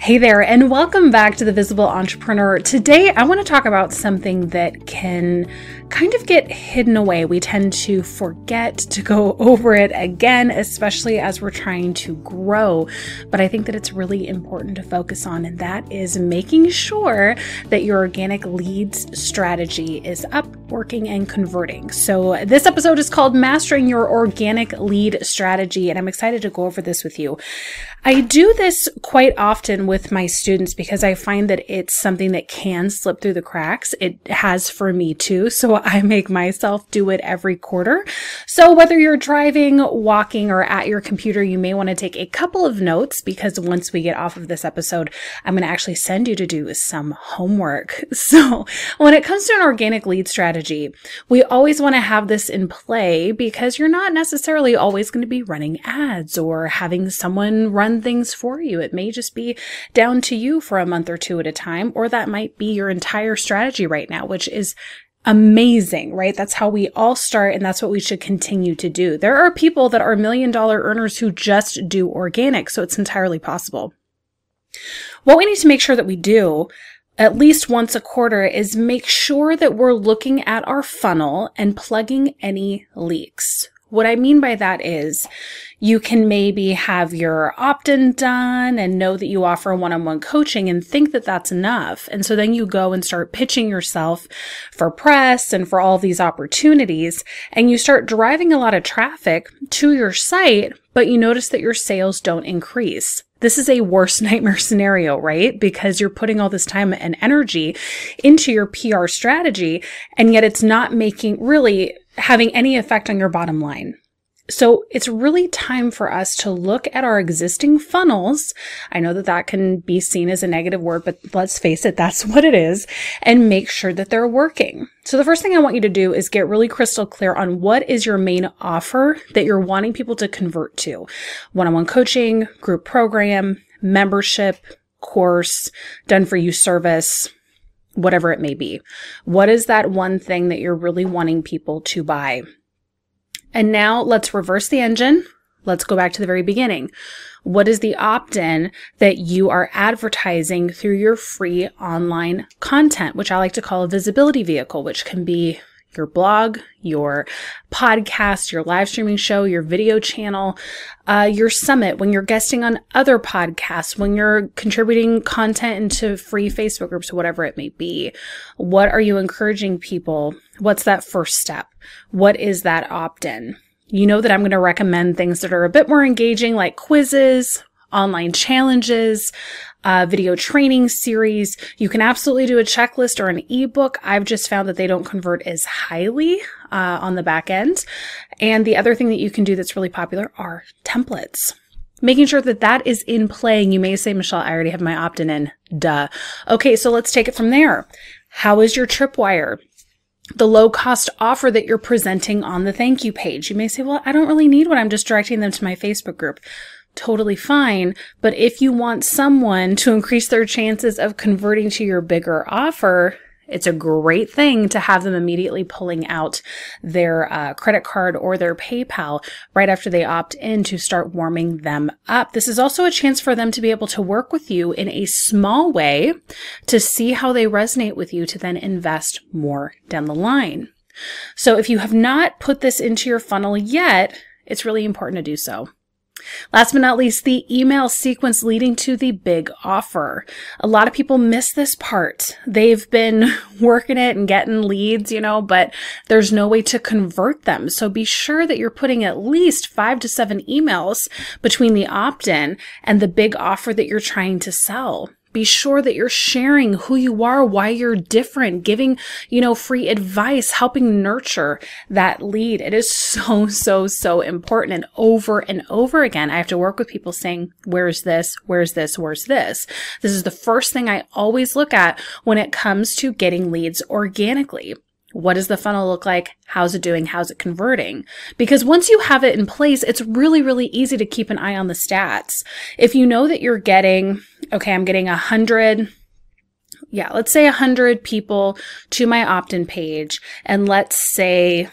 Hey there, and welcome back to the Visible Entrepreneur. Today, I want to talk about something that can kind of get hidden away. We tend to forget to go over it again, especially as we're trying to grow. But I think that it's really important to focus on, and that is making sure that your organic leads strategy is up, working, and converting. So, this episode is called Mastering Your Organic Lead Strategy, and I'm excited to go over this with you. I do this quite often with my students because I find that it's something that can slip through the cracks. It has for me too. So I make myself do it every quarter. So whether you're driving, walking, or at your computer, you may want to take a couple of notes because once we get off of this episode, I'm going to actually send you to do some homework. So when it comes to an organic lead strategy, we always want to have this in play because you're not necessarily always going to be running ads or having someone run run things for you. It may just be down to you for a month or two at a time, or that might be your entire strategy right now, which is amazing, right? That's how we all start and that's what we should continue to do. There are people that are million dollar earners who just do organic, so it's entirely possible. What we need to make sure that we do at least once a quarter is make sure that we're looking at our funnel and plugging any leaks. What I mean by that is you can maybe have your opt in done and know that you offer one on one coaching and think that that's enough. And so then you go and start pitching yourself for press and for all these opportunities. And you start driving a lot of traffic to your site, but you notice that your sales don't increase. This is a worst nightmare scenario, right? Because you're putting all this time and energy into your PR strategy, and yet it's not making really having any effect on your bottom line. So it's really time for us to look at our existing funnels. I know that that can be seen as a negative word, but let's face it, that's what it is and make sure that they're working. So the first thing I want you to do is get really crystal clear on what is your main offer that you're wanting people to convert to. One-on-one coaching, group program, membership, course, done for you service, whatever it may be. What is that one thing that you're really wanting people to buy? And now let's reverse the engine. Let's go back to the very beginning. What is the opt in that you are advertising through your free online content, which I like to call a visibility vehicle, which can be your blog, your podcast, your live streaming show, your video channel, uh, your summit, when you're guesting on other podcasts, when you're contributing content into free Facebook groups, whatever it may be. What are you encouraging people? What's that first step? What is that opt in? You know that I'm going to recommend things that are a bit more engaging, like quizzes, online challenges, uh, video training series. You can absolutely do a checklist or an ebook. I've just found that they don't convert as highly uh, on the back end. And the other thing that you can do that's really popular are templates. Making sure that that is in play. You may say, Michelle, I already have my opt-in in. Duh. Okay, so let's take it from there. How is your tripwire? the low cost offer that you're presenting on the thank you page. You may say, well, I don't really need one. I'm just directing them to my Facebook group totally fine. But if you want someone to increase their chances of converting to your bigger offer, it's a great thing to have them immediately pulling out their uh, credit card or their PayPal right after they opt in to start warming them up. This is also a chance for them to be able to work with you in a small way to see how they resonate with you to then invest more down the line. So if you have not put this into your funnel yet, it's really important to do so. Last but not least, the email sequence leading to the big offer. A lot of people miss this part. They've been working it and getting leads, you know, but there's no way to convert them. So be sure that you're putting at least five to seven emails between the opt in and the big offer that you're trying to sell. Be sure that you're sharing who you are, why you're different, giving, you know, free advice, helping nurture that lead. It is so, so, so important. And over and over again, I have to work with people saying, where's this? Where's this? Where's this? This is the first thing I always look at when it comes to getting leads organically. What does the funnel look like? How's it doing? How's it converting? Because once you have it in place, it's really, really easy to keep an eye on the stats. If you know that you're getting, okay, I'm getting a hundred, yeah, let's say a hundred people to my opt-in page. And let's say,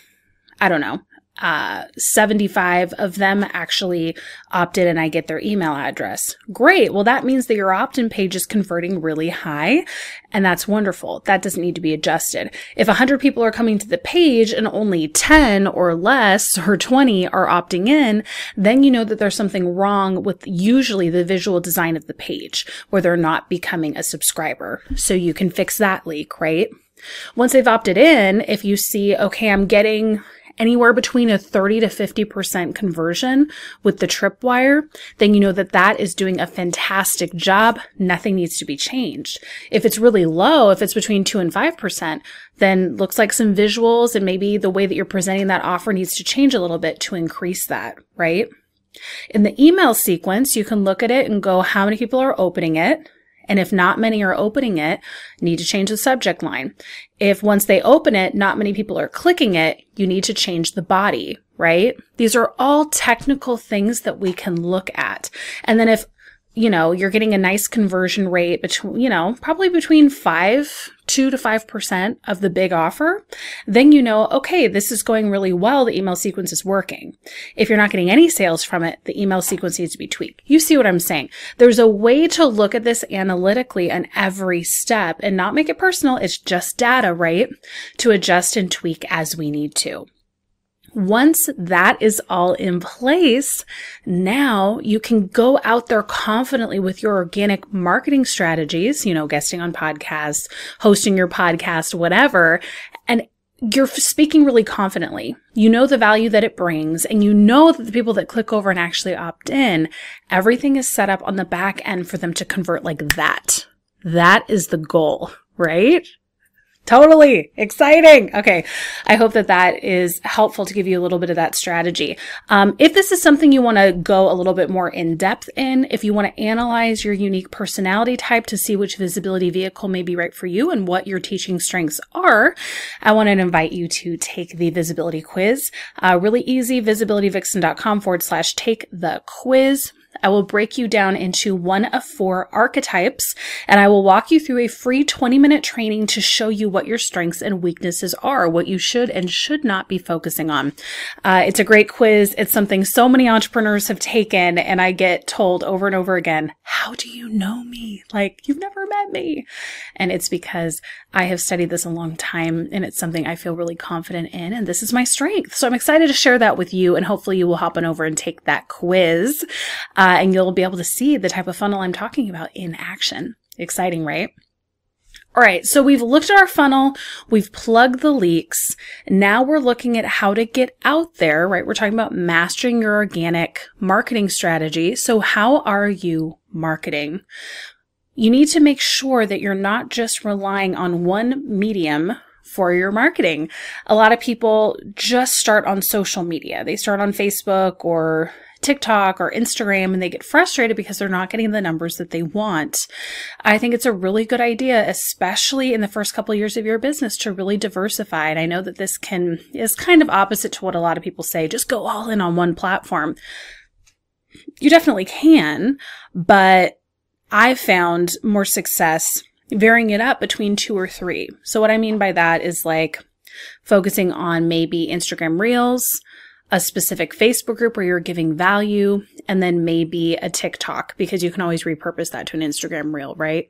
I don't know, uh, 75 of them actually opted and I get their email address. Great. Well, that means that your opt in page is converting really high. And that's wonderful. That doesn't need to be adjusted. If 100 people are coming to the page and only 10 or less or 20 are opting in, then you know that there's something wrong with usually the visual design of the page where they're not becoming a subscriber. So you can fix that leak, right? Once they've opted in, if you see, okay, I'm getting anywhere between a 30 to 50% conversion with the tripwire, then you know that that is doing a fantastic job. Nothing needs to be changed. If it's really low, if it's between 2 and 5%, then looks like some visuals and maybe the way that you're presenting that offer needs to change a little bit to increase that, right? In the email sequence, you can look at it and go, how many people are opening it? And if not many are opening it, need to change the subject line. If once they open it, not many people are clicking it, you need to change the body, right? These are all technical things that we can look at. And then if you know, you're getting a nice conversion rate between, you know, probably between five, two to five percent of the big offer, then you know, okay, this is going really well. The email sequence is working. If you're not getting any sales from it, the email sequence needs to be tweaked. You see what I'm saying? There's a way to look at this analytically on every step and not make it personal. It's just data, right? To adjust and tweak as we need to. Once that is all in place, now you can go out there confidently with your organic marketing strategies, you know, guesting on podcasts, hosting your podcast, whatever, and you're speaking really confidently. You know the value that it brings and you know that the people that click over and actually opt in, everything is set up on the back end for them to convert like that. That is the goal, right? Totally exciting. Okay. I hope that that is helpful to give you a little bit of that strategy. Um, if this is something you want to go a little bit more in depth in, if you want to analyze your unique personality type to see which visibility vehicle may be right for you and what your teaching strengths are, I want to invite you to take the visibility quiz. Uh, really easy, visibilityvixen.com forward slash take the quiz. I will break you down into one of four archetypes and I will walk you through a free 20 minute training to show you what your strengths and weaknesses are, what you should and should not be focusing on. Uh, it's a great quiz. It's something so many entrepreneurs have taken and I get told over and over again, how do you know me? Like you've never met me. And it's because I have studied this a long time and it's something I feel really confident in. And this is my strength. So I'm excited to share that with you and hopefully you will hop on over and take that quiz. Uh, uh, and you'll be able to see the type of funnel I'm talking about in action. Exciting, right? All right. So we've looked at our funnel. We've plugged the leaks. Now we're looking at how to get out there, right? We're talking about mastering your organic marketing strategy. So how are you marketing? You need to make sure that you're not just relying on one medium for your marketing. A lot of people just start on social media. They start on Facebook or TikTok or Instagram and they get frustrated because they're not getting the numbers that they want. I think it's a really good idea, especially in the first couple of years of your business to really diversify. And I know that this can, is kind of opposite to what a lot of people say. Just go all in on one platform. You definitely can, but I've found more success varying it up between two or three. So what I mean by that is like focusing on maybe Instagram reels, a specific Facebook group where you're giving value, and then maybe a TikTok because you can always repurpose that to an Instagram reel, right?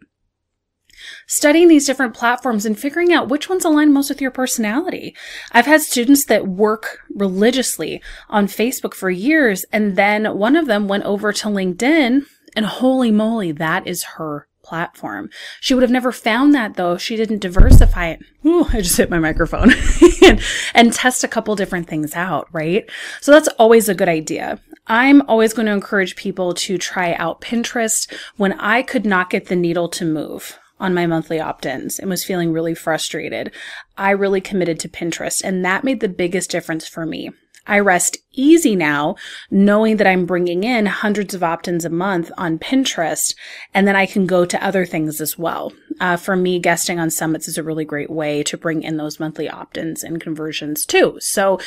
Studying these different platforms and figuring out which ones align most with your personality. I've had students that work religiously on Facebook for years, and then one of them went over to LinkedIn, and holy moly, that is her platform. She would have never found that though she didn't diversify it. Ooh, I just hit my microphone and, and test a couple different things out, right? So that's always a good idea. I'm always going to encourage people to try out Pinterest when I could not get the needle to move on my monthly opt-ins and was feeling really frustrated. I really committed to Pinterest and that made the biggest difference for me. I rest easy now knowing that I'm bringing in hundreds of opt-ins a month on Pinterest and then I can go to other things as well. Uh, for me, guesting on summits is a really great way to bring in those monthly opt-ins and conversions too. So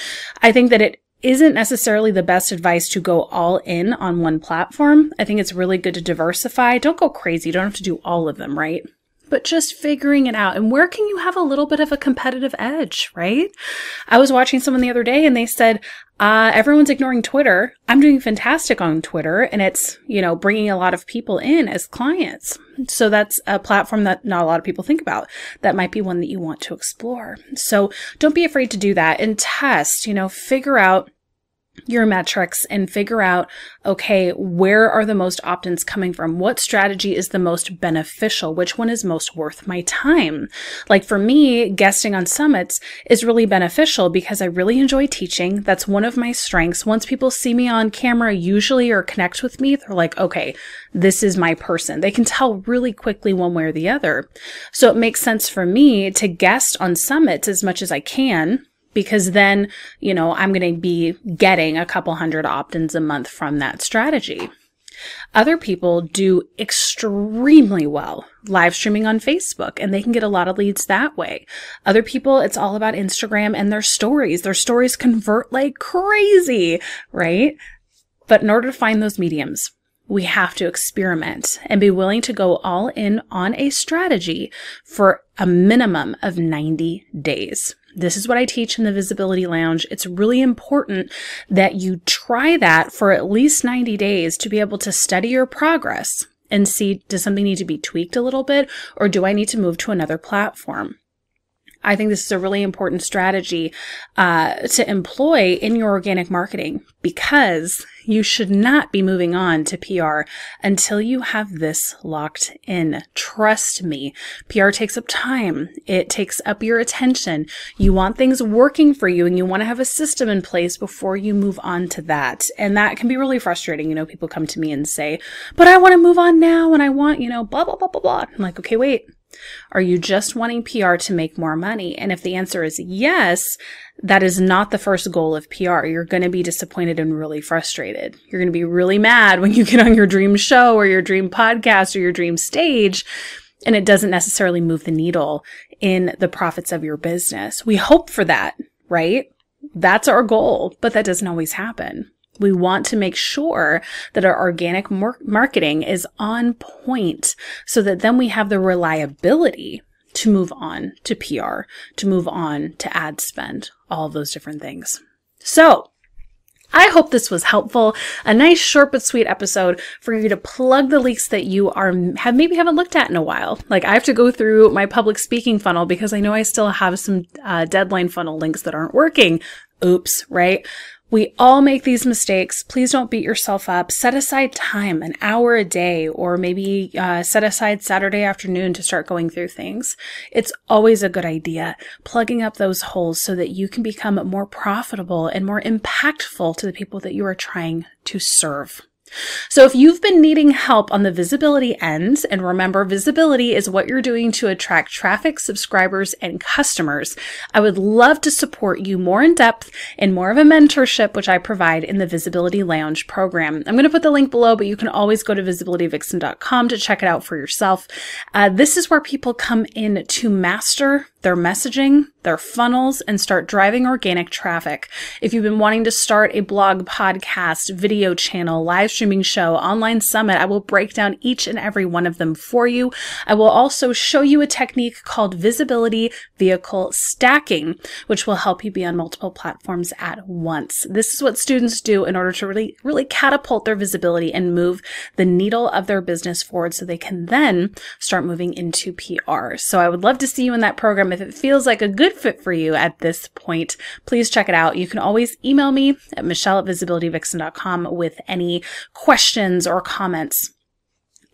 I think that it isn't necessarily the best advice to go all in on one platform. I think it's really good to diversify. Don't go crazy. You don't have to do all of them, right? But just figuring it out. And where can you have a little bit of a competitive edge, right? I was watching someone the other day and they said, uh, everyone's ignoring Twitter. I'm doing fantastic on Twitter and it's, you know, bringing a lot of people in as clients. So that's a platform that not a lot of people think about. That might be one that you want to explore. So don't be afraid to do that and test, you know, figure out your metrics and figure out, okay, where are the most opt-ins coming from? What strategy is the most beneficial? Which one is most worth my time? Like for me, guesting on summits is really beneficial because I really enjoy teaching. That's one of my strengths. Once people see me on camera, usually or connect with me, they're like, okay, this is my person. They can tell really quickly one way or the other. So it makes sense for me to guest on summits as much as I can because then, you know, I'm going to be getting a couple hundred opt-ins a month from that strategy. Other people do extremely well live streaming on Facebook and they can get a lot of leads that way. Other people, it's all about Instagram and their stories. Their stories convert like crazy, right? But in order to find those mediums, we have to experiment and be willing to go all in on a strategy for a minimum of 90 days. This is what I teach in the Visibility Lounge. It's really important that you try that for at least 90 days to be able to study your progress and see does something need to be tweaked a little bit or do I need to move to another platform? I think this is a really important strategy uh, to employ in your organic marketing because you should not be moving on to PR until you have this locked in. Trust me, PR takes up time. It takes up your attention. You want things working for you and you want to have a system in place before you move on to that. And that can be really frustrating. You know, people come to me and say, but I want to move on now and I want, you know, blah, blah, blah, blah, blah. I'm like, okay, wait are you just wanting PR to make more money? And if the answer is yes, that is not the first goal of PR. You're going to be disappointed and really frustrated. You're going to be really mad when you get on your dream show or your dream podcast or your dream stage and it doesn't necessarily move the needle in the profits of your business. We hope for that, right? That's our goal, but that doesn't always happen. We want to make sure that our organic mar- marketing is on point so that then we have the reliability to move on to PR, to move on to ad spend, all those different things. So I hope this was helpful. A nice short but sweet episode for you to plug the leaks that you are have maybe haven't looked at in a while. Like I have to go through my public speaking funnel because I know I still have some uh, deadline funnel links that aren't working. Oops, right? We all make these mistakes. Please don't beat yourself up. Set aside time, an hour a day, or maybe uh, set aside Saturday afternoon to start going through things. It's always a good idea, plugging up those holes so that you can become more profitable and more impactful to the people that you are trying to serve. So if you've been needing help on the visibility ends, and remember, visibility is what you're doing to attract traffic, subscribers, and customers, I would love to support you more in depth in more of a mentorship, which I provide in the Visibility Lounge program. I'm going to put the link below, but you can always go to visibilityvixen.com to check it out for yourself. Uh, this is where people come in to master their messaging, their funnels, and start driving organic traffic. If you've been wanting to start a blog, podcast, video channel, live streaming show, online summit, I will break down each and every one of them for you. I will also show you a technique called visibility vehicle stacking, which will help you be on multiple platforms at once. This is what students do in order to really, really catapult their visibility and move the needle of their business forward so they can then start moving into PR. So I would love to see you in that program if it feels like a good fit for you at this point, please check it out. You can always email me at michelle at visibilityvixen.com with any questions or comments.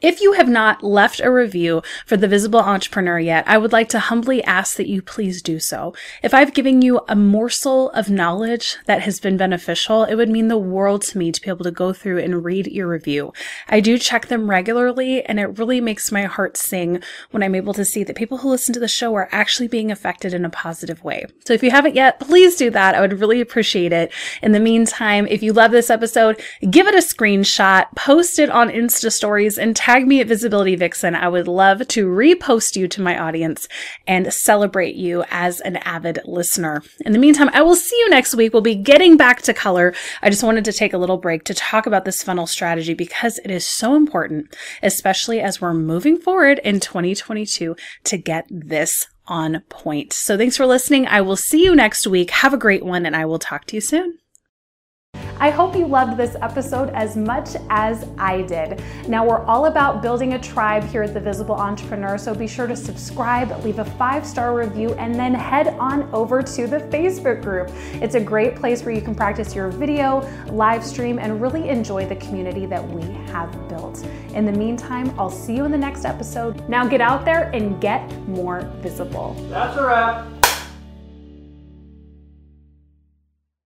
If you have not left a review for The Visible Entrepreneur yet, I would like to humbly ask that you please do so. If I've given you a morsel of knowledge that has been beneficial, it would mean the world to me to be able to go through and read your review. I do check them regularly, and it really makes my heart sing when I'm able to see that people who listen to the show are actually being affected in a positive way. So if you haven't yet, please do that. I would really appreciate it. In the meantime, if you love this episode, give it a screenshot, post it on Insta stories, and tag me at Visibility Vixen. I would love to repost you to my audience and celebrate you as an avid listener. In the meantime, I will see you next week. We'll be getting back to color. I just wanted to take a little break to talk about this funnel strategy because it is so important, especially as we're moving forward in 2022 to get this on point. So thanks for listening. I will see you next week. Have a great one and I will talk to you soon. I hope you loved this episode as much as I did. Now, we're all about building a tribe here at The Visible Entrepreneur, so be sure to subscribe, leave a five star review, and then head on over to the Facebook group. It's a great place where you can practice your video, live stream, and really enjoy the community that we have built. In the meantime, I'll see you in the next episode. Now, get out there and get more visible. That's a wrap.